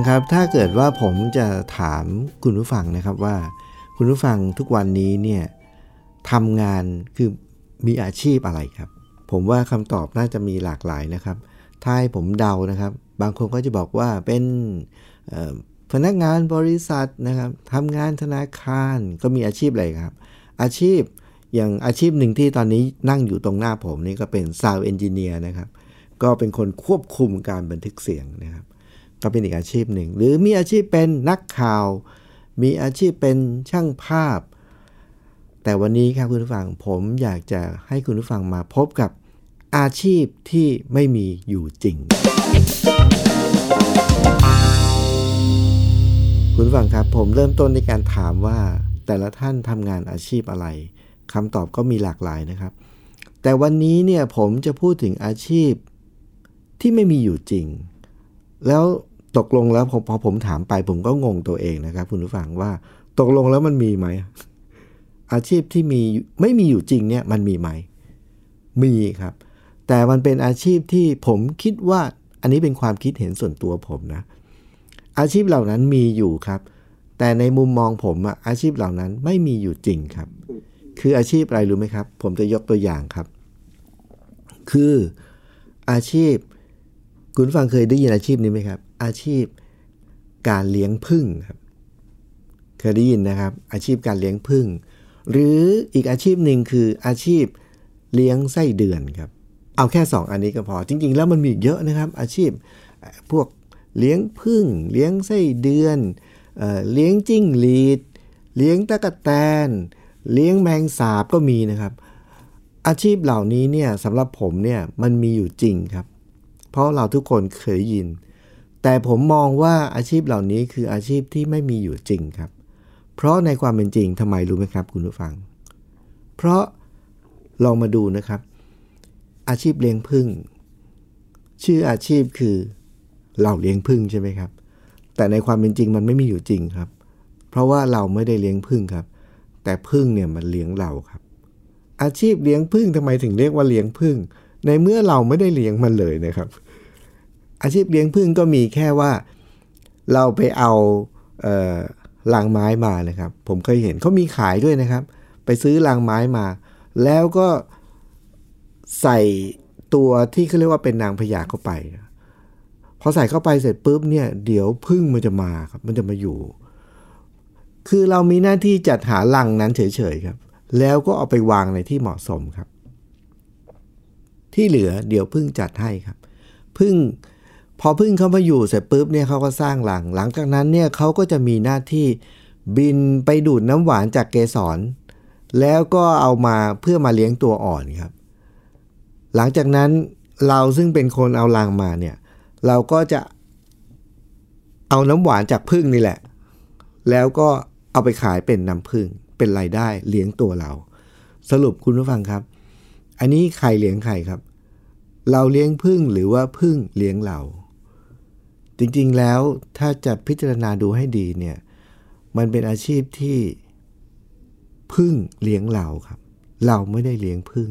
งครับ ถ้าเกิดว่าผมจะถามคุณผู้ฟังนะครับว่า คุณผู้ฟังทุกวันนี้เนี่ยทำงานคือมีอาชีพอะไรครับ ผมว่าคำตอบน่าจะมีหลากหลายนะครับ ถ้าให้ผมเดานะครับ บางคนก็จะบอกว่าเป็นพนักงานบริษัทนะครับทำงานธนาคารก็มีอาชีพอะไรครับ อาชีพอย่างอาชีพหนึ่งที่ตอนนี้นั่งอยู่ตรงหน้าผมนี่ก็เป็น Sound Engineer นะครับ ก็เป็นคนควบคุมการบันทึกเสียงนะครับ ก็เป็นอีกอาชีพหนึ่ง หรือมีอาชีพเป็นนักข่าว มีอาชีพเป็นช่างภาพ แต่วันนี้ครับคุณผู้ฟังผมอยากจะให้คุณผู้ฟังมาพบกับอาชีพที่ไม่มีอยู่จริง คุณผู้ฟังครับผมเริ่มต้นในการถามว่าแต่ละท่านทำงานอาชีพอะไรคำตอบก็มีหลากหลายนะครับ แต่วันนี้เนี่ยผมจะพูดถึงอาชีพที่ไม่มีอยู่จริง แล้ว ตกลงแล้วพอผมถามไปผมก็งงตัวเองนะครับ คุณผู้ฟังว่าตกลงแล้วมันมีไหม อาชีพที่มีไม่มีอยู่จริงเนี่ยมันมีไหม มีครับ แต่มันเป็นอาชีพที่ผมคิดว่าอันนี้เป็นความคิดเห็นส่วนตัวผมนะ อาชีพเหล่านั้นมีอยู่ครับ แต่ในมุมมองผมอะอาชีพเหล่านั้นไม่มีอยู่จริงครับ คืออาชีพอะไรรู้ไหมครับ ผมจะยกตัวอย่างครับ คืออาชีพ คุณฟังเคยได้ยินอาชีพนี้ไหมครับ อาชีพการเลี้ยงผึ้งครับ เคยได้ยินนะครับ อาชีพการเลี้ยงผึ้งหรืออีกอาชีพหนึ่งคืออาชีพเลี้ยงไส้เดือนครับ เอาแค่ 2 อันนี้ก็พอ จริง ๆ แล้วมันมีเยอะนะครับ อาชีพพวกเลี้ยงผึ้งเลี้ยงไส้เดือนเอเลี้ยงจิ้งหรีด เลี้ยงตะกะแตน เลี้ยงแมงสาบก็มีนะครับ อาชีพเหล่านี้เนี่ยสำหรับผมเนี่ยมันมีอยู่จริงครับ เพราะเราทุกคนเคยยิน แต่ผมมองว่าอาชีพเหล่านี้คืออาชีพที่ไม่มีอยู่จริงครับ เพราะในความเป็นจริงทำไมรู้ไหมครับ คุณผู้ฟัง เพราะลองมาดูนะครับ อาชีพเลี้ยงผึ้งชื่ออาชีพคือเราเลี้ยงผึ้งใช่ไหมครับ แต่ในความเป็นจริงมันไม่มีอยู่จริงครับ เพราะว่าเราไม่ได้เลี้ยงผึ้งครับ แต่ผึ้งเนี่ยมันเลี้ยงเราครับ อาชีพเลี้ยงผึ้งทำไมถึงเรียกว่าเลี้ยงผึ้งในเมื่อเราไม่ได้เลี้ยงมันเลยนะครับ อาชีพเลี้ยงผึ้งก็มีแค่ว่าเราไปเอาเออรางไม้มานะครับ ผมเคยเห็นเขามีขายด้วยนะครับ ไปซื้อรางไม้มา แล้วก็ใส่ตัวที่เขาเรียกว่าเป็นนางพญาเข้าไปพอใส่เข้าไปเสร็จปุ๊บเนี่ยเดี๋ยวผึ้งมันจะมาครับมันจะมาอยู่ คือเรามีหน้าที่จัดหารังนั้นเฉยๆครับ แล้วก็เอาไปวางในที่เหมาะสมครับ ที่เหลือเดี๋ยวพึ่งจัดให้ครับ พึ่ง พอพึ่งเขามาอยู่เสร็จปุ๊บเนี่ยเขาก็สร้างรัง หลังจากนั้นเนี่ยเขาก็จะมีหน้าที่บินไปดูดน้ำหวานจากเกสร แล้วก็เอามาเพื่อมาเลี้ยงตัวอ่อนครับ หลังจากนั้นเราซึ่งเป็นคนเอารังมาเนี่ย เราก็จะเอาน้ำหวานจากพึ่งนี่แหละ แล้วก็เอาไปขายเป็นน้ำพึ่งเป็นรายได้เลี้ยงตัวเรา สรุปคุณผู้ฟังครับ อันนี้ใครเลี้ยงใครครับ เราเลี้ยงพึ่งหรือว่าพึ่งเลี้ยงเรา จริงๆแล้วถ้าจะพิจารณาดูให้ดีเนี่ยมันเป็นอาชีพที่พึ่งเลี้ยงเราครับ เราไม่ได้เลี้ยงพึ่ง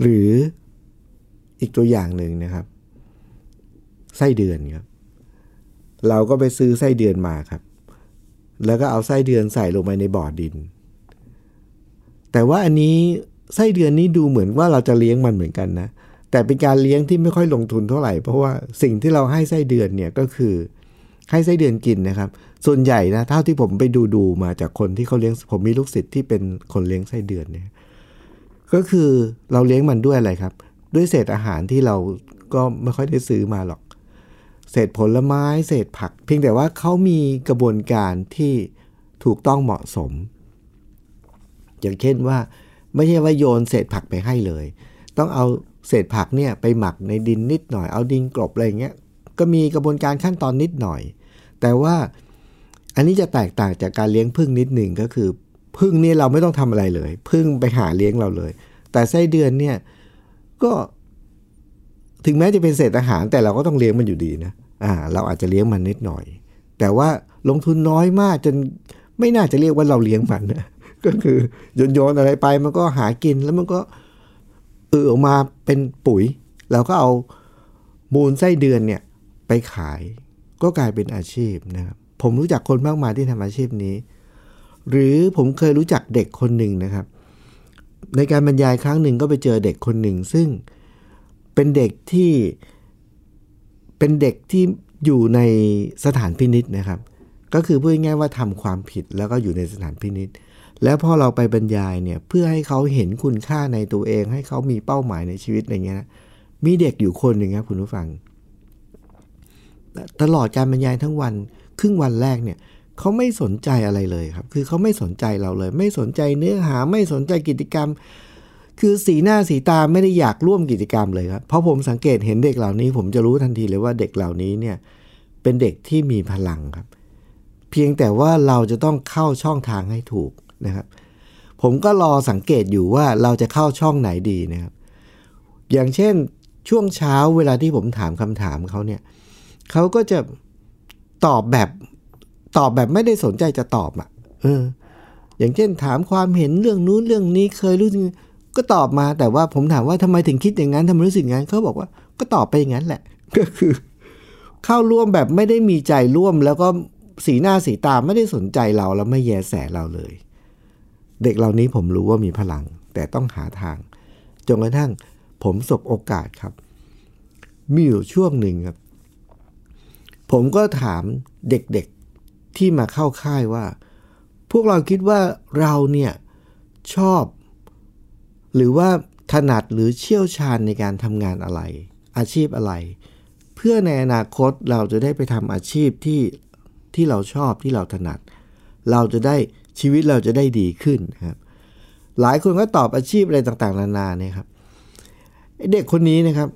หรืออีกตัวอย่างหนึ่งนะครับ ไส้เดือนครับ เราก็ไปซื้อไส้เดือนมาครับ แล้วก็เอาไส้เดือนใส่ลงไปในบ่อดิน แต่ว่าอันนี้ไส้เดือนนี้ดูเหมือนว่าเราจะเลี้ยงมันเหมือนกันนะ แต่เป็นการเลี้ยงที่ไม่ค่อยลงทุนเท่าไหร่ เพราะว่าสิ่งที่เราให้ไส้เดือนเนี่ยก็คือให้ไส้เดือนกินนะครับ ส่วนใหญ่นะเท่าที่ผมไปดูดูมาจากคนที่เขาเลี้ยงผมมีลูกศิษย์ที่เป็นคนเลี้ยงไส้เดือนเนี่ยก็คือเราเลี้ยงมันด้วยอะไรครับ ด้วยเศษอาหารที่เราก็ไม่ค่อยได้ซื้อมาหรอก เศษผลไม้เศษผัก เพียงแต่ว่าเขามีกระบวนการที่ถูกต้องเหมาะสม อย่างเช่นว่า ไม่ใช่ว่าโยนเศษผักไปให้เลย ต้องเอา เศษผักเนี่ยไปหมักในดินนิดหน่อยเอาดินกลบอะไรเงี้ยก็มีกระบวนการขั้นตอนนิดหน่อย แต่ว่าอันนี้จะแตกต่างจากการเลี้ยงพึ่งนิดหนึ่งก็คือพึ่งนี่เราไม่ต้องทำอะไรเลย พึ่งไปหาเลี้ยงเราเลย แต่ไส้เดือนเนี่ยก็ถึงแม้จะเป็นเศษอาหารแต่เราก็ต้องเลี้ยงมันอยู่ดีนะอ่า เราอาจจะเลี้ยงมันนิดหน่อย แต่ว่าลงทุนน้อยมากจนไม่น่าจะเรียกว่าเราเลี้ยงมันนะก็คือโยนโยนอะไรไปมันก็หากินแล้วมันก็ ออออกมาเป็นปุ๋ยเราก็เอามูลไส้เดือนเนี่ยไปขาย ก็กลายเป็นอาชีพนะครับผมรู้จักคนมากมายที่ทำอาชีพนี้ หรือผมเคยรู้จักเด็กคนหนึ่งนะครับ ในการบรรยายครั้งหนึ่งก็ไปเจอเด็กคนหนึ่ง ซึ่งเป็นเด็กที่เป็นเด็กที่อยู่ในสถานพินิษนะครับ ก็คือพูดง่ายๆว่าทำความผิดแล้วก็อยู่ในสถานพินิษ แล้วพอเราไปบรรยายเนี่ยเพื่อให้เขาเห็นคุณค่าในตัวเอง ให้เขามีเป้าหมายในชีวิตอะไรเงี้ยนะมีเด็กอยู่คนหนึ่งครับคุณผู้ฟัง ตลอดการบรรยายทั้งวันครึ่งวันแรกเนี่ยเขาไม่สนใจอะไรเลยครับ คือเขาไม่สนใจเราเลย ไม่สนใจเนื้อหาไม่สนใจกิจกรรม คือสีหน้าสีตาไม่ได้อยากร่วมกิจกรรมเลยครับเพราะผมสังเกตเห็นเด็กเหล่านี้ ผมจะรู้ทันทีเลยว่าเด็กเหล่านี้เนี่ยเป็นเด็กที่มีพลังครับ เพียงแต่ว่าเราจะต้องเข้าช่องทางให้ถูก นะครับ ผมก็รอสังเกตอยู่ว่าเราจะเข้าช่องไหนดีนะครับ อย่างเช่นช่วงเช้าเวลาที่ผมถามคำถามเขาเนี่ยเขาก็จะตอบแบบตอบแบบไม่ได้สนใจจะตอบอะ่ะเออ อย่างเช่นถามความเห็นเรื่องนู้นเรื่องนี้เคยรู้สึกก็ตอบมาแต่ว่าผมถามว่าทำไมถึงคิดอย่างนั้นทำไมรู้สึกอย่างนั้นเขาบอกว่าก็ตอบไปอย่างนั้นแหละ ก็คือ เข้าร่วมแบบไม่ได้มีใจร่วม แล้วก็สีหน้าสีตาไม่ได้สนใจเราแล้วไม่แยแสเราเลย เด็กเหล่านี้ผมรู้ว่ามีพลัง แต่ต้องหาทางจนกระทั่งผมสบโอกาสครับ มีอยู่ช่วงหนึ่งครับ ผมก็ถามเด็กๆที่มาเข้าค่ายว่า พวกเราคิดว่าเราเนี่ยชอบ หรือว่าถนัดหรือเชี่ยวชาญในการทำงานอะไร อาชีพอะไร เพื่อในอนาคตเราจะได้ไปทำอาชีพที่ที่เราชอบที่เราถนัด เราจะได้ ชีวิตเราจะได้ดีขึ้นครับ หลายคนก็ตอบอาชีพอะไรต่างๆ นานาเนี่ยครับเด็กคนนี้นะครับ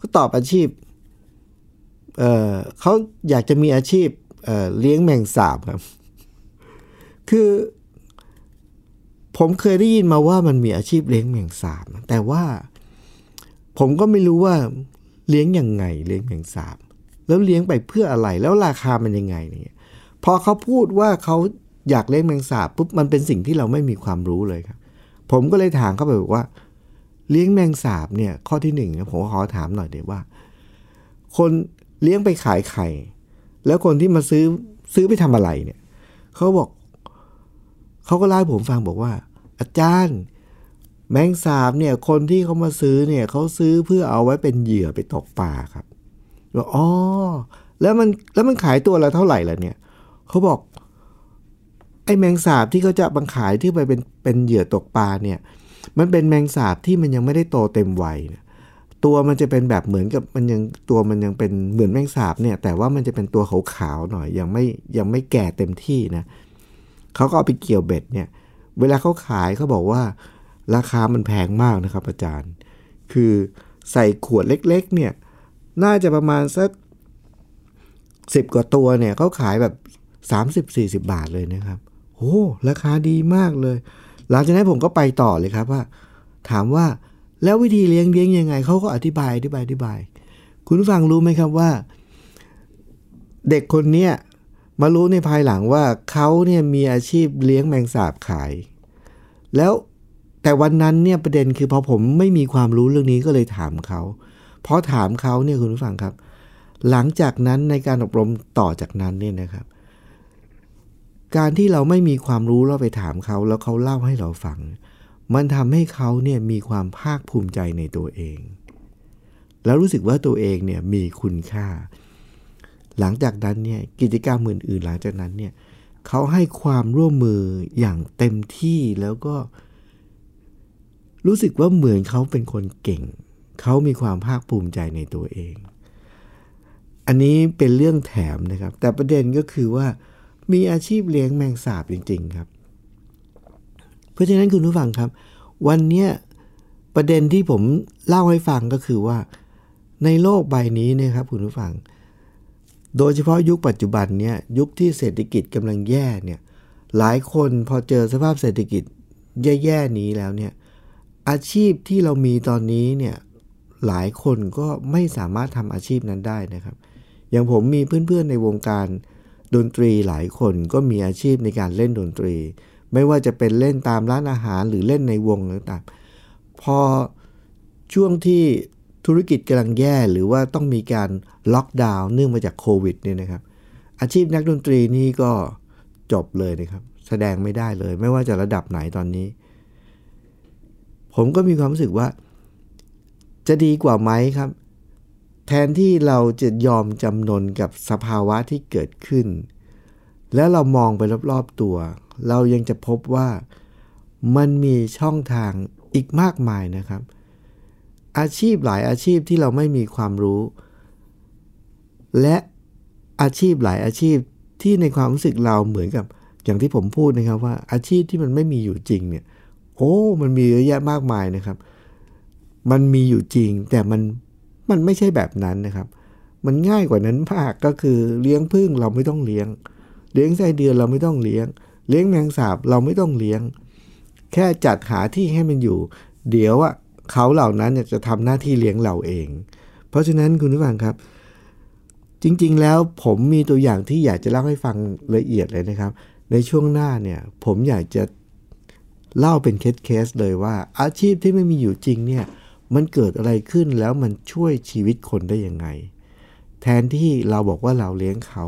ก็ตอบอาชีพเเขาอยากจะมีอาชีพเเลี้ยงแมงสาบครับ คือ ผมเคยได้ยินมาว่ามันมีอาชีพเลี้ยงแมงสาบ แต่ว่าผมก็ไม่รู้ว่าเลี้ยงยังไงเลี้ยงแมงสาบ แล้วเลี้ยงไปเพื่ออะไรแล้วราคามันยังไงเนี่ยพอเขาพูดว่าเขา อยากเลี้ยงแมงสาบปุ๊บมันเป็นสิ่งที่เราไม่มีความรู้เลยครับ ผมก็เลยถามเขาไปบอกว่า เลี้ยงแมงสาบเนี่ยข้อที่หนึ่งผมขอถามหน่อยเดี๋ยวว่า คนเลี้ยงไปขายไข่ แล้วคนที่มาซื้อซื้อไปทำอะไรเนี่ยเขาบอกเขาก็เล่าให้ผมฟังบอกว่า อาจารย์ แมงสาบเนี่ยคนที่เขามาซื้อเนี่ยเขาซื้อเพื่อเอาไว้เป็นเหยื่อไปตกปลาครับบอกอ๋อแล้วมันแล้วมันขายตัวละเท่าไหร่ล่ะเนี่ยเขาบอก อ้แมงสาบที่เขาจะบังขายที่ไปเป็นเป็นเหยื่อตกปลาเนี่ย มันเป็นแมงสาบที่มันยังไม่ได้โตเต็มวัยตัวมันจะเป็นแบบเหมือนกับมันยังตัวมันยังเป็นเหมือนแมงสาบเนี่ย แต่ว่ามันจะเป็นตัวขาวๆหน่อยยังไม่ยังไม่แก่เต็มที่นะเขาก็เอาไปเกี่ยวเบ็ดเนี่ย เวลาเขาขายเขาบอกว่าราคามันแพงมากนะครับอาจารย์ คือใส่ขวดเล็ก ๆ เนี่ย น่าจะประมาณสักสิบกว่าตัวเนี่ยเขาขายแบบ 30-40 บาทเลยนะครับ โอ้ราคาดีมากเลย หลังจากนั้นผมก็ไปต่อเลยครับว่า ถามว่าแล้ววิธีเลี้ยงเลี้ยงยังไงเขาก็อธิบายอธิบายอธิบาย คุณฟังรู้ไหมครับว่า เด็กคนเนี้ยมารู้ในภายหลังว่าเขาเนี่ยมีอาชีพเลี้ยงแมงสาบขาย แล้วแต่วันนั้นเนี่ยประเด็นคือพอผมไม่มีความรู้เรื่องนี้ก็เลยถามเขาพอถามเขาเนี่ยคุณผู้ฟังครับ หลังจากนั้นในการอบรมต่อจากนั้นเนี่ยนะครับ การที่เราไม่มีความรู้เราไปถามเขา แล้วเขาเล่าให้เราฟัง มันทำให้เขาเนี่ยมีความภาคภูมิใจในตัวเอง แล้วรู้สึกว่าตัวเองเนี่ยมีคุณค่า หลังจากนั้นเนี่ยกิจกรรมอื่นๆหลังจากนั้นเนี่ยเขาให้ความร่วมมืออย่างเต็มที่แล้วก็ รู้สึกว่าเหมือนเขาเป็นคนเก่ง เขามีความภาคภูมิใจในตัวเอง อันนี้เป็นเรื่องแถมนะครับ แต่ประเด็นก็คือว่า มีอาชีพเลี้ยงแมงสาบจริง ๆ ครับ เพราะฉะนั้นคุณผู้ฟังครับ วันนี้ประเด็นที่ผมเล่าให้ฟังก็คือว่า ในโลกใบนี้เนี่ยครับคุณผู้ฟัง โดยเฉพาะยุคปัจจุบันเนี่ยยุคที่เศรษฐกิจกำลังแย่เนี่ยหลายคนพอเจอสภาพเศรษฐกิจแย่ๆนี้แล้วเนี่ยอาชีพที่เรามีตอนนี้เนี่ยหลายคนก็ไม่สามารถทำอาชีพนั้นได้นะครับ อย่างผมมีเพื่อนๆในวงการ ดนตรีหลายคนก็มีอาชีพในการเล่นดนตรี ไม่ว่าจะเป็นเล่นตามร้านอาหารหรือเล่นในวงต่างๆพอช่วงที่ธุรกิจกำลังแย่หรือว่าต้องมีการล็อกดาวน์เนื่องมาจากโควิดเนี่ยนะครับ อาชีพนักดนตรีนี่ก็จบเลยนะครับ แสดงไม่ได้เลย ไม่ว่าจะระดับไหนตอนนี้ ผมก็มีความรู้สึกว่า จะดีกว่าไหมครับ แทนที่เราจะยอมจำนนกับสภาวะที่เกิดขึ้น แล้วเรามองไปรอบๆตัว เรายังจะพบว่ามันมีช่องทางอีกมากมายนะครับ อาชีพหลายอาชีพที่เราไม่มีความรู้ และอาชีพหลายอาชีพที่ในความรู้สึกเราเหมือนกับ อย่างที่ผมพูดนะครับว่าอาชีพที่มันไม่มีอยู่จริงเนี่ย โอ้ มันมีเยอะแยะมากมายนะครับ มันมีอยู่จริงแต่มัน มันไม่ใช่แบบนั้นนะครับ มันง่ายกว่านั้นมากก็คือเลี้ยงพึ่งเราไม่ต้องเลี้ยง เลี้ยงไส้เดือนเราไม่ต้องเลี้ยง เลี้ยงแมงสาบเราไม่ต้องเลี้ยง แค่จัดหาที่ให้มันอยู่ เดี๋ยวอะเขาเหล่านั้นจะทำหน้าที่เลี้ยงเราเอง เพราะฉะนั้นคุณผู้ฟังครับ จริงๆแล้วผมมีตัวอย่างที่อยากจะเล่าให้ฟังละเอียดเลยนะครับ ในช่วงหน้าเนี่ยผมอยากจะเล่าเป็นเคสๆเลยว่าอาชีพที่ไม่มีอยู่จริงเนี่ย มันเกิดอะไรขึ้นแล้วมันช่วยชีวิตคนได้ยังไง แทนที่เราบอกว่าเราเลี้ยงเขา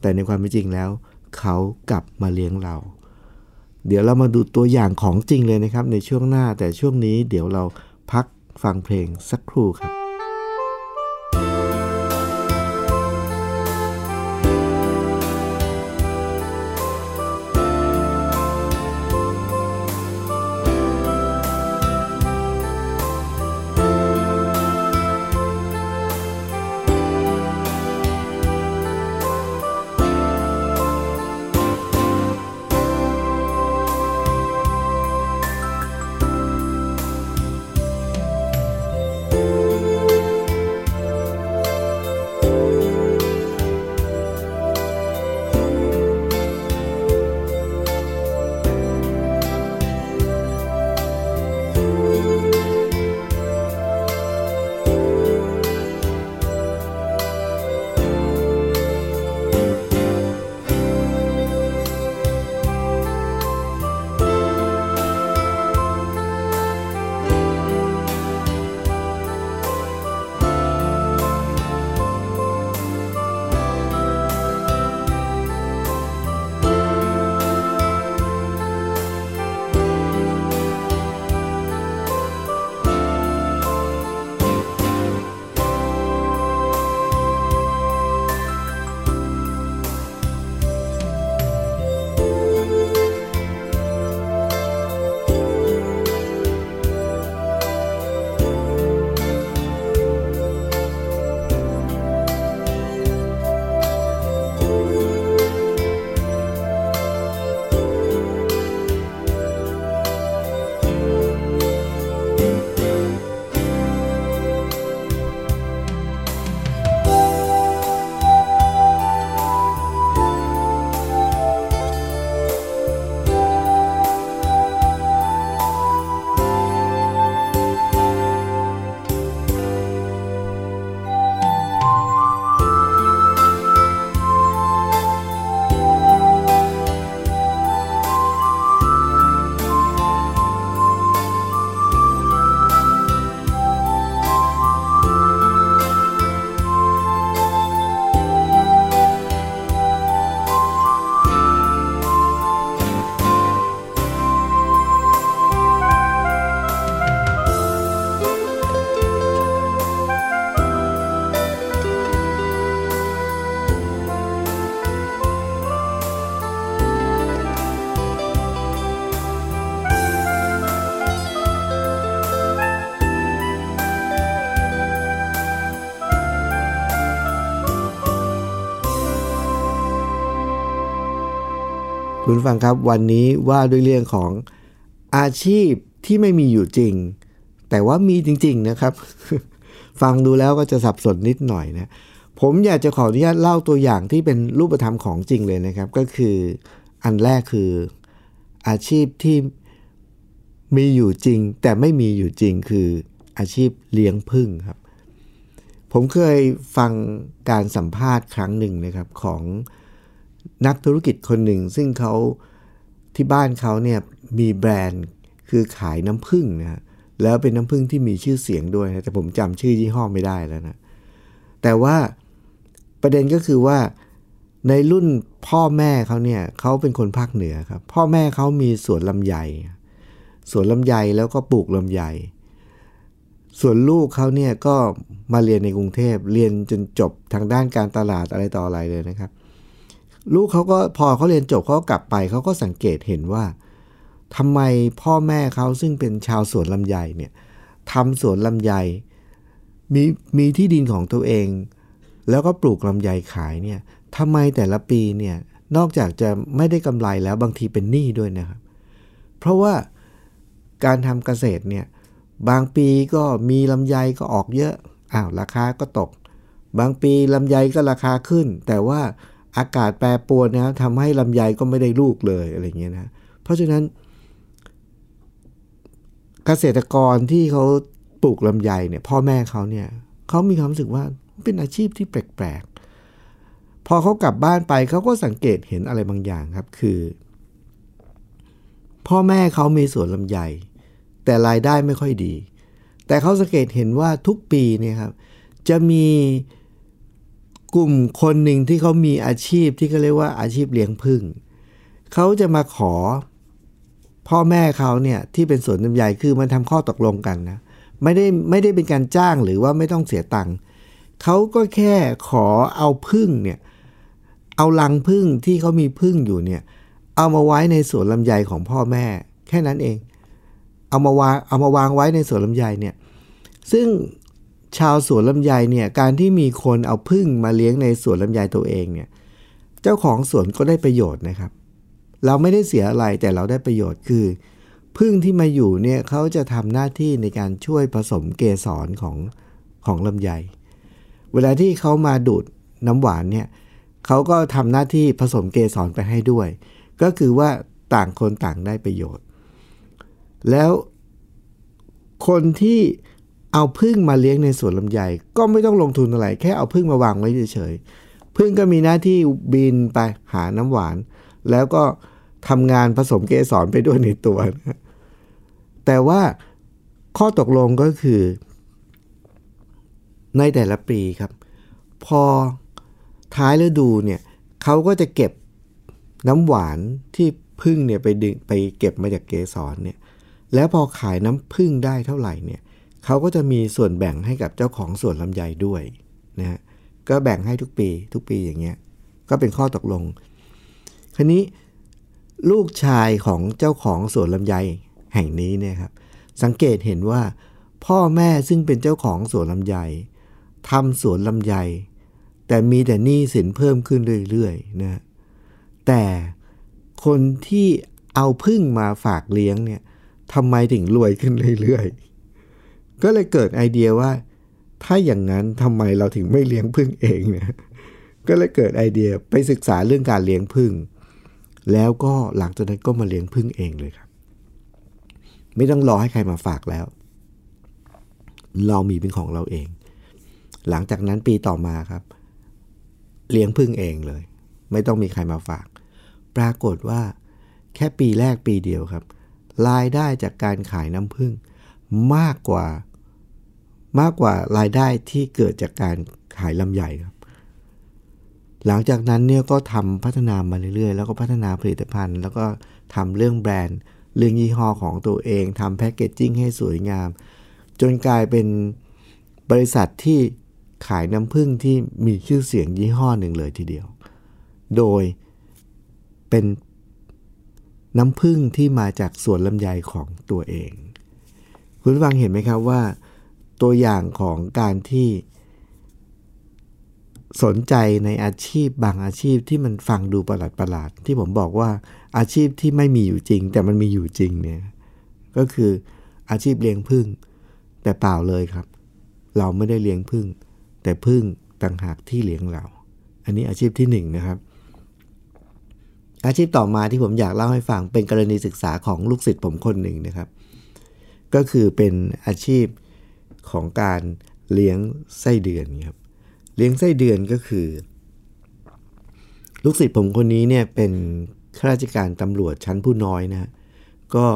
แต่ในความเป็นจริงแล้ว เขากลับมาเลี้ยงเรา เดี๋ยวเรามาดูตัวอย่างของจริงเลยนะครับ ในช่วงหน้าแต่ช่วงนี้เดี๋ยวเราพักฟังเพลงสักครู่ครับ คุณฟังครับวันนี้ว่าด้วยเรื่องของอาชีพที่ไม่มีอยู่จริง แต่ว่ามีจริง ๆนะครับ ฟังดูแล้วก็จะสับสนนิดหน่อยนะผมอยากจะขออนุญาตเล่าตัวอย่างที่เป็นรูปธรรมของจริงเลยนะครับ ก็คืออันแรกคืออาชีพที่มีอยู่จริง แต่ไม่มีอยู่จริงคืออาชีพเลี้ยงพึ่งครับ ผมเคยฟังการสัมภาษณ์ครั้งหนึ่งนะครับของ นักธุรกิจคนหนึ่ง ซึ่งเขาที่บ้านเขาเนี่ยมีแบรนด์คือขายน้ำผึ้งนะแล้วเป็นน้ำผึ้งที่มีชื่อเสียงด้วยนะแต่ผมจำชื่อยี่ห้อไม่ได้แล้วนะแต่ว่าประเด็นก็คือว่าในรุ่นพ่อแม่เขาเนี่ยเขาเป็นคนภาคเหนือครับ พ่อแม่เขามีสวนลำไยสวนลำไยแล้วก็ปลูกลำไยส่วนลูกเขาเนี่ยก็มาเรียนในกรุงเทพเรียนจนจบทางด้านการตลาดอะไรต่ออะไรเลยนะครับ ลูกเขาก็พอเขาเรียนจบเขากลับไปเขาก็สังเกตเห็นว่าทำไมพ่อแม่เขาซึ่งเป็นชาวสวนลำไยเนี่ยทำสวนลำไยมีมีที่ดินของตัวเอง แล้วก็ปลูกลำไยขายเนี่ยทำไมแต่ละปีเนี่ยนอกจากจะไม่ได้กำไรแล้วบางทีเป็นหนี้ด้วยนะครับ เพราะว่าการทำเกษตรเนี่ยบางปีก็มีลำไยก็ออกเยอะอ้าวราคาก็ตก บางปีลำไยก็ราคาขึ้น แต่ว่า อากาศแปรปรวนนะทำให้ลำไยก็ไม่ได้ลูกเลยอะไรเงี้ยนะ เพราะฉะนั้น เกษตรกรที่เขาปลูกลำไยเนี่ยพ่อแม่เขาเนี่ยเขามีความรู้สึกว่าเป็นอาชีพที่แปลกๆ พอเขากลับบ้านไปเขาก็สังเกตเห็นอะไรบางอย่างครับ คือ พ่อแม่เขามีสวนลำไย แต่รายได้ไม่ค่อยดี แต่เขาสังเกตเห็นว่าทุกปีเนี่ยครับ จะมี กลุ่มคนหนึ่งที่เขามีอาชีพที่เขาเรียกว่าอาชีพเลี้ยงพึ่งเขาจะมาขอพ่อแม่เขาเนี่ยที่เป็นสวนลำไยคือมันทำข้อตกลงกันนะไม่ได้ไม่ได้เป็นการจ้างหรือว่าไม่ต้องเสียตังค์เขาก็แค่ขอเอาพึ่งเนี่ยเอาลังพึ่งที่เขามีพึ่งอยู่เนี่ยเอามาไว้ในสวนลำไยของพ่อแม่ แค่นั้นเอง เอามาวางเอามาวางไว้ในสวนลำไยเนี่ยซึ่ง ชาวสวนลำไยเนี่ยการที่มีคนเอาพึ่งมาเลี้ยงในสวนลำไยตัวเองเนี่ยเจ้าของสวนก็ได้ประโยชน์นะครับ เราไม่ได้เสียอะไรแต่เราได้ประโยชน์คือพึ่งที่มาอยู่เนี่ยเขาจะทำหน้าที่ในการช่วยผสมเกสรของของลำไย เวลาที่เขามาดูดน้ำหวานเนี่ยเขาก็ทำหน้าที่ผสมเกสรไปให้ด้วย ก็คือว่าต่างคนต่างได้ประโยชน์ แล้วคนที่ เอาพึ่งมาเลี้ยงในสวนลำไยก็ไม่ต้องลงทุนอะไร แค่เอาพึ่งมาวางไว้เฉยๆพึ่งก็มีหน้าที่บินไปหาน้ำหวาน แล้วก็ทำงานผสมเกสรไปด้วยในตัวนะแต่ว่าข้อตกลงก็คือ ในแต่ละปีครับ พอท้ายฤดูเนี่ยเขาก็จะเก็บน้ำหวานที่พึ่งเนี่ยไปดึงไปเก็บมาจากเกสรเนี่ยแล้วพอขายน้ำพึ่งได้เท่าไหร่เนี่ย เขาก็จะมีส่วนแบ่งให้กับเจ้าของสวนลำไยด้วยนะฮะก็แบ่งให้ทุกปีทุกปีอย่างเงี้ยก็เป็นข้อตกลง คราวนี้ลูกชายของเจ้าของสวนลำไยแห่งนี้เนี่ยครับสังเกตเห็นว่า พ่อแม่ซึ่งเป็นเจ้าของสวนลำไยทำสวนลำไย แต่มีแต่หนี้สินเพิ่มขึ้นเรื่อยๆนะแต่คนที่เอาพึ่งมาฝากเลี้ยงเนี่ยทำไมถึงรวยขึ้นเรื่อยๆ ก็เลยเกิดไอเดียว่า ถ้าอย่างนั้นทำไมเราถึงไม่เลี้ยงพึ่งเองเนี่ยก็เลยเกิดไอเดียไปศึกษาเรื่องการเลี้ยงพึ่ง แล้วก็หลังจากนั้นก็มาเลี้ยงพึ่งเองเลยครับ ไม่ต้องรอให้ใครมาฝากแล้ว เรามีเป็นของเราเอง หลังจากนั้นปีต่อมาครับ เลี้ยงพึ่งเองเลย ไม่ต้องมีใครมาฝาก ปรากฏว่า แค่ปีแรกปีเดียวครับรายได้จากการขายน้ำพึ่งมากกว่า มากกว่ารายได้ที่เกิดจากการขายลำใหญ่ครับ หลังจากนั้นเนี่ยก็ทำพัฒนามาเรื่อยๆ แล้วก็พัฒนาผลิตภัณฑ์ แล้วก็ทำเรื่องแบรนด์ เรื่องยี่ห้อของตัวเองทำแพคเกจจิ้งให้สวยงาม จนกลายเป็นบริษัทที่ขายน้ำผึ้งที่มีชื่อเสียงยี่ห้อหนึ่งเลยทีเดียว โดยเป็นน้ำผึ้งที่มาจากสวนลำไยของตัวเอง คุณฟังเห็นไหมครับว่า ตัวอย่างของการที่สนใจในอาชีพบางอาชีพที่มันฟังดูประหลาดประหลาดที่ผมบอกว่าอาชีพที่ไม่มีอยู่จริง แต่มันมีอยู่จริงเนี่ยก็คืออาชีพเลี้ยงพึ่งแต่เปล่าเลยครับ เราไม่ได้เลี้ยงพึ่ง แต่พึ่งต่างหากที่เลี้ยงเรา อันนี้อาชีพที่หนึ่งนะครับ อาชีพต่อมาที่ผมอยากเล่าให้ฟังเป็นกรณีศึกษาของลูกศิษย์ผมคนหนึ่งนะครับ ก็คือเป็นอาชีพ ของการเลี้ยงไส้เดือนครับ เลี้ยงไส้เดือนก็คือ ลูกศิษย์ผมคนนี้เนี่ยเป็นข้าราชการตำรวจชั้นผู้น้อยนะก็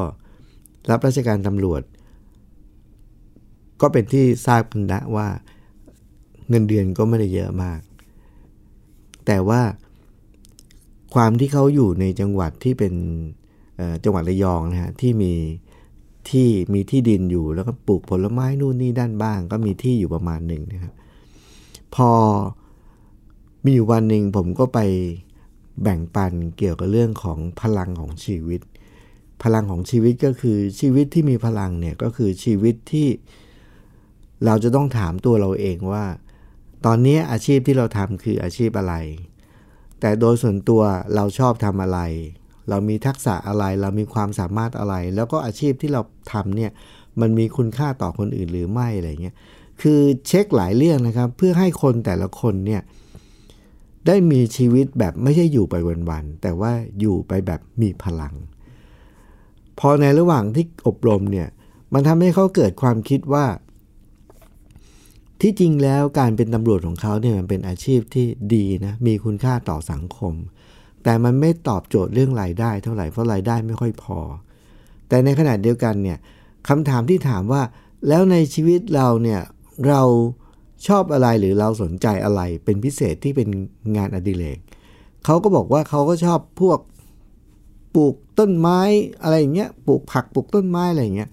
รับราชการตำรวจ ก็เป็นที่ทราบกันนะว่าเงินเดือนก็ไม่ได้เยอะมาก แต่ว่าความที่เขาอยู่ในจังหวัดที่เป็นจังหวัดระยองนะฮะที่มี ที่มีที่ดินอยู่ แล้วก็ปลูกผลไม้นู่นนี่ด้านบ้าง ก็มีที่อยู่ประมาณหนึ่งนะครับ พอมีอยู่วันหนึ่งผมก็ไปแบ่งปันเกี่ยวกับเรื่องของพลังของชีวิต พลังของชีวิตก็คือชีวิตที่มีพลังเนี่ยก็คือชีวิตที่เราจะต้องถามตัวเราเองว่า ตอนนี้อาชีพที่เราทำคืออาชีพอะไร แต่โดยส่วนตัวเราชอบทำอะไร เรามีทักษะอะไร เรามีความสามารถอะไร แล้วก็อาชีพที่เราทำเนี่ยมันมีคุณค่าต่อคนอื่นหรือไม่อะไรเงี้ยคือเช็คหลายเรื่องนะครับ เพื่อให้คนแต่ละคนเนี่ยได้มีชีวิตแบบไม่ใช่อยู่ไปวันๆแต่ว่าอยู่ไปแบบมีพลัง พอในระหว่างที่อบรมเนี่ยมันทำให้เขาเกิดความคิดว่า ที่จริงแล้วการเป็นตำรวจของเขาเนี่ยมันเป็นอาชีพที่ดีนะมีคุณค่าต่อสังคม แต่มันไม่ตอบโจทย์เรื่องรายได้เท่าไหร่เพราะรายได้ไม่ค่อยพอ แต่ในขณะเดียวกันเนี่ยคำถามที่ถามว่า แล้วในชีวิตเราเนี่ยเราชอบอะไรหรือเราสนใจอะไรเป็นพิเศษที่เป็นงานอดิเรกเขาก็บอกว่าเขาก็ชอบพวกปลูกต้นไม้อะไรอย่างเงี้ยปลูกผักปลูกต้นไม้อะไรอย่างเงี้ย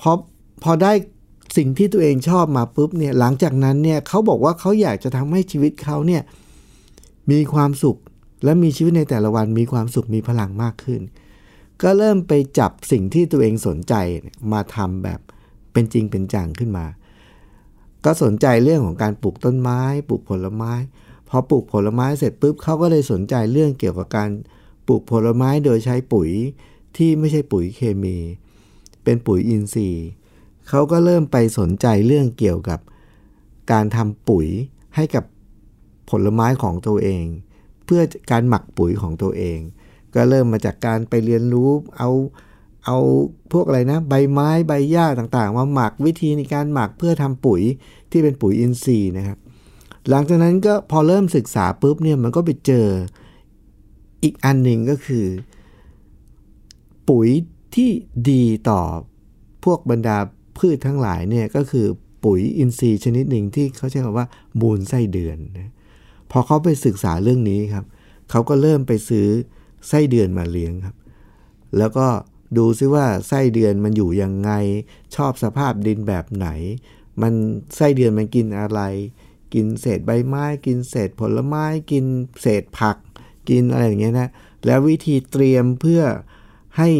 พอพอได้สิ่งที่ตัวเองชอบมาปุ๊บเนี่ยหลังจากนั้นเนี่ยเขาบอกว่าเขาอยากจะทำให้ชีวิตเขาเนี่ยมีความสุข และมีชีวิตในแต่ละวันมีความสุขมีพลังมากขึ้น ก็เริ่มไปจับสิ่งที่ตัวเองสนใจมาทำแบบเป็นจริงเป็นจังขึ้นมา ก็สนใจเรื่องของการปลูกต้นไม้ ปลูกผลไม้พอปลูกผลไม้เสร็จปุ๊บเขาก็เลยสนใจเรื่องเกี่ยวกับการปลูกผลไม้โดยใช้ปุ๋ยที่ไม่ใช่ปุ๋ยเคมี เป็นปุ๋ยอินทรีย์เขาก็เริ่มไปสนใจเรื่องเกี่ยวกับการทำปุ๋ยให้กับผลไม้ของตัวเอง เพื่อการหมักปุ๋ยของตัวเอง ก็เริ่มมาจากการไปเรียนรู้เอาเอาพวกอะไรนะ ใบไม้ใบหญ้าต่างๆมาหมักวิธีในการหมักเพื่อทำปุ๋ยที่เป็นปุ๋ยอินทรีย์นะครับ หลังจากนั้นก็พอเริ่มศึกษาปุ๊บเนี่ยมันก็ไปเจออีกอันหนึ่งก็คือ ปุ๋ยที่ดีต่อพวกบรรดาพืชทั้งหลายเนี่ยก็คือปุ๋ยอินทรีย์ชนิดหนึ่งที่เขาใช้คำว่ามูลไส้เดือนนะ พอเขาไปศึกษาเรื่องนี้ครับเขาก็เริ่มไปซื้อไส้เดือนมาเลี้ยงครับ แล้วก็ดูซิว่าไส้เดือนมันอยู่ยังไง ชอบสภาพดินแบบไหน มันไส้เดือนมันกินอะไร กินเศษใบไม้ กินเศษผลไม้ กินเศษผัก กินอะไรอย่างเงี้ยนะ แล้ววิธีเตรียมเพื่อให้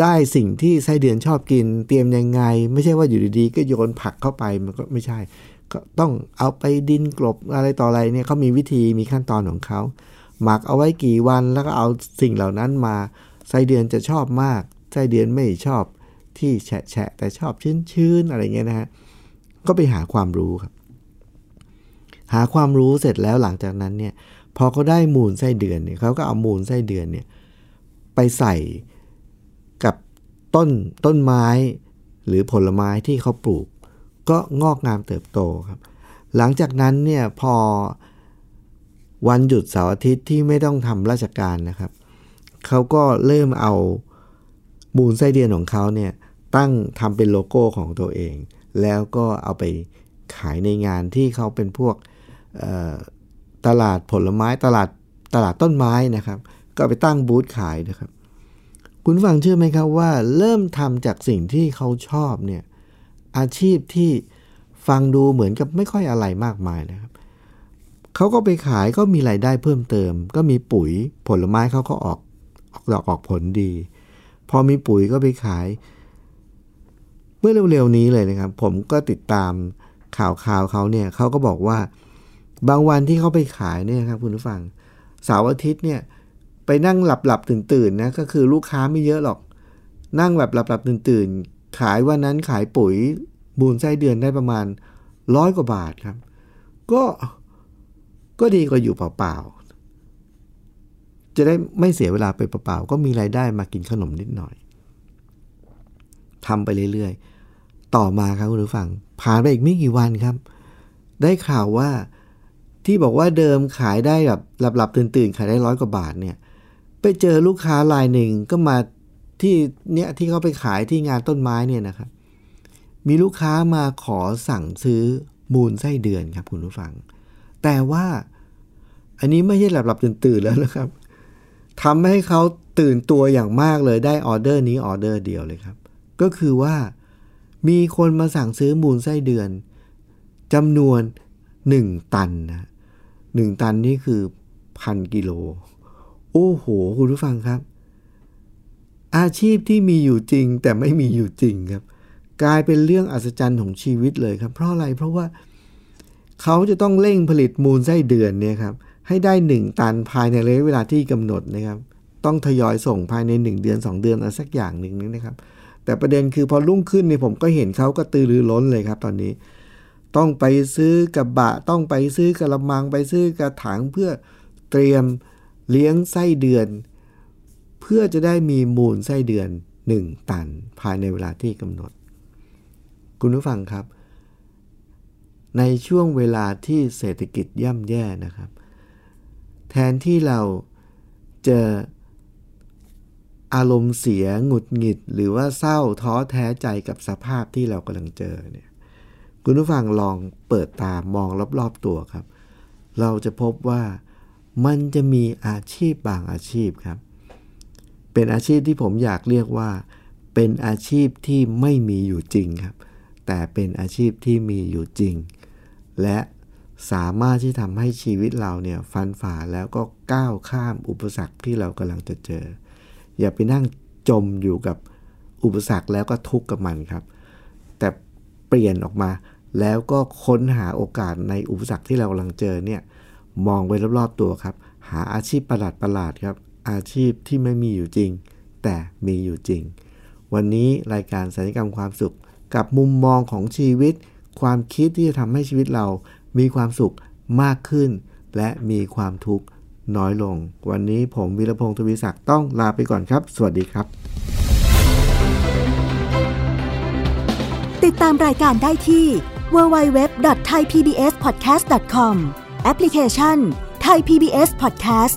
ได้สิ่งที่ไส้เดือนชอบกิน เตรียมยังไง ไม่ใช่ว่าอยู่ดีๆ ก็โยนผักเข้าไปมันก็ไม่ใช่ ต้องเอาไปดินกลบอะไรต่ออะไรเนี่ยเขามีวิธีมีขั้นตอนของเขาหมักเอาไว้กี่วันแล้วก็เอาสิ่งเหล่านั้นมาไส้เดือนจะชอบมากไส้เดือนไม่ชอบที่แฉะแฉะแต่ชอบชื้นชื้นอะไรเงี้ยนะฮะก็ไปหาความรู้ครับ หาความรู้เสร็จแล้วหลังจากนั้นเนี่ยพอเขาได้มูลไส้เดือนเนี่ยเขาก็เอามูลไส้เดือนเนี่ยไปใส่กับต้นต้นไม้หรือผลไม้ที่เขาปลูก ก็งอกงามเติบโตครับ หลังจากนั้นเนี่ยพอวันหยุดเสาร์อาทิตย์ที่ไม่ต้องทำราชการนะครับเขาก็เริ่มเอามูลไส้เดือนของเขาเนี่ยตั้งทำเป็นโลโก้ของตัวเอง แล้วก็เอาไปขายในงานที่เขาเป็นพวกตลาดผลไม้ตลาดตลาดต้นไม้นะครับ ก็ไปตั้งบูธขายนะครับ คุณฟังเชื่อไหมครับว่าเริ่มทำจากสิ่งที่เขาชอบเนี่ย อาชีพที่ฟังดูเหมือนกับไม่ค่อยอะไรมากมายนะครับเขาก็ไปขายก็มีรายได้เพิ่มเติม ก็มีปุ๋ยผลไม้เขาก็ออกออกดอกออกผลดี พอมีปุ๋ยก็ไปขาย เมื่อเร็วๆนี้เลยนะครับ ผมก็ติดตามข่าวข่าวเขาเนี่ยเขาก็บอกว่าบางวันที่เขาไปขายเนี่ยครับคุณผู้ฟังเสาร์อาทิตย์เนี่ยไปนั่งหลับหลับตื่นตื่นนะก็คือลูกค้าไม่เยอะหรอก นั่งแบบหลับๆตื่นๆ ขายวันนั้นขายปุ๋ยมูลไส้เดือนได้ประมาณร้อยกว่าบาทครับ ก็ก็ดีกว่าอยู่เปล่าๆ จะได้ไม่เสียเวลาไปเปล่าๆ ก็มีรายได้มากินขนมนิดหน่อยทำไปเรื่อยๆ ต่อมาครับคุณผู้ฟัง ผ่านไปอีกไม่กี่วันครับ ได้ข่าวว่าที่บอกว่าเดิมขายได้แบบหลับๆตื่นๆ ขายได้ร้อยกว่าบาทเนี่ย ไปเจอลูกค้ารายหนึ่งก็มา ที่เนี่ยที่เขาไปขายที่งานต้นไม้เนี่ยนะครับ มีลูกค้ามาขอสั่งซื้อมูลไส้เดือนครับคุณผู้ฟัง แต่ว่าอันนี้ไม่ใช่หลับหลับตื่นตื่นแล้วนะครับทำให้เขาตื่นตัวอย่างมากเลยได้ออเดอร์นี้ออเดอร์เดียวเลยครับ ก็คือว่ามีคนมาสั่งซื้อมูลไส้เดือนจำนวน 1 ตันนะหนึ่งตันนี่คือพันกิโล โอ้โห คุณผู้ฟังครับ อาชีพที่มีอยู่จริง แต่ไม่มีอยู่จริงครับ กลายเป็นเรื่องอัศจรรย์ของชีวิตเลยครับ เพราะอะไรเพราะว่าเขาจะต้องเร่งผลิตมูลไส้เดือนเนี่ยครับให้ได้ 1 ตันภายในระยะเวลาที่กำหนดนะครับ ต้องทยอยส่งภายใน 1 เดือน 2 เดือนอะไรสักอย่างหนึ่งนี่นะครับ แต่ประเด็นคือพอรุ่งขึ้นเนี่ยผมก็เห็นเขาก็ตือรือร้นเลยครับ ตอนนี้ ต้องไปซื้อกระบะ ต้องไปซื้อกระมังไปซื้อกระถางเพื่อเตรียมเลี้ยงไส้เดือน เพื่อจะได้มีมูลไส้เดือน 1 ตันภายในเวลาที่กำหนด คุณผู้ฟังครับ ในช่วงเวลาที่เศรษฐกิจย่ำแย่นะครับ แทนที่เราจะอารมณ์เสียหงุดหงิด หรือว่าเศร้าท้อแท้ใจกับสภาพที่เรากำลังเจอเนี่ยคุณผู้ฟังลองเปิดตามองรอบๆตัวครับ เราจะพบว่ามันจะมีอาชีพบางอาชีพครับ เป็นอาชีพที่ผมอยากเรียกว่า เป็นอาชีพที่ไม่มีอยู่จริงครับ แต่เป็นอาชีพที่มีอยู่จริง และสามารถที่ทำให้ชีวิตเราเนี่ยฟันฝ่าแล้วก็ก้าวข้ามอุปสรรคที่เรากำลังจะเจอ อย่าไปนั่งจมอยู่กับอุปสรรคแล้วก็ทุกข์กับมันครับ แต่เปลี่ยนออกมาแล้วก็ค้นหาโอกาสในอุปสรรคที่เรากำลังเจอเนี่ยมองไปรอบๆตัวครับ หาอาชีพประหลาดประหลาดครับ อาชีพที่ไม่มีอยู่จริง แต่มีอยู่จริง วันนี้รายการสัญญกรรมความสุข กับมุมมองของชีวิต ความคิดที่จะทำให้ชีวิตเรา มีความสุขมากขึ้น และมีความทุกข์น้อยลง วันนี้ผมวิรพงศ์ทวีศักดิ์ต้องลาไปก่อนครับ สวัสดีครับ ติดตามรายการได้ที่ www.thaipbspodcast.com แอปพลิเคชัน Thai PBS Podcast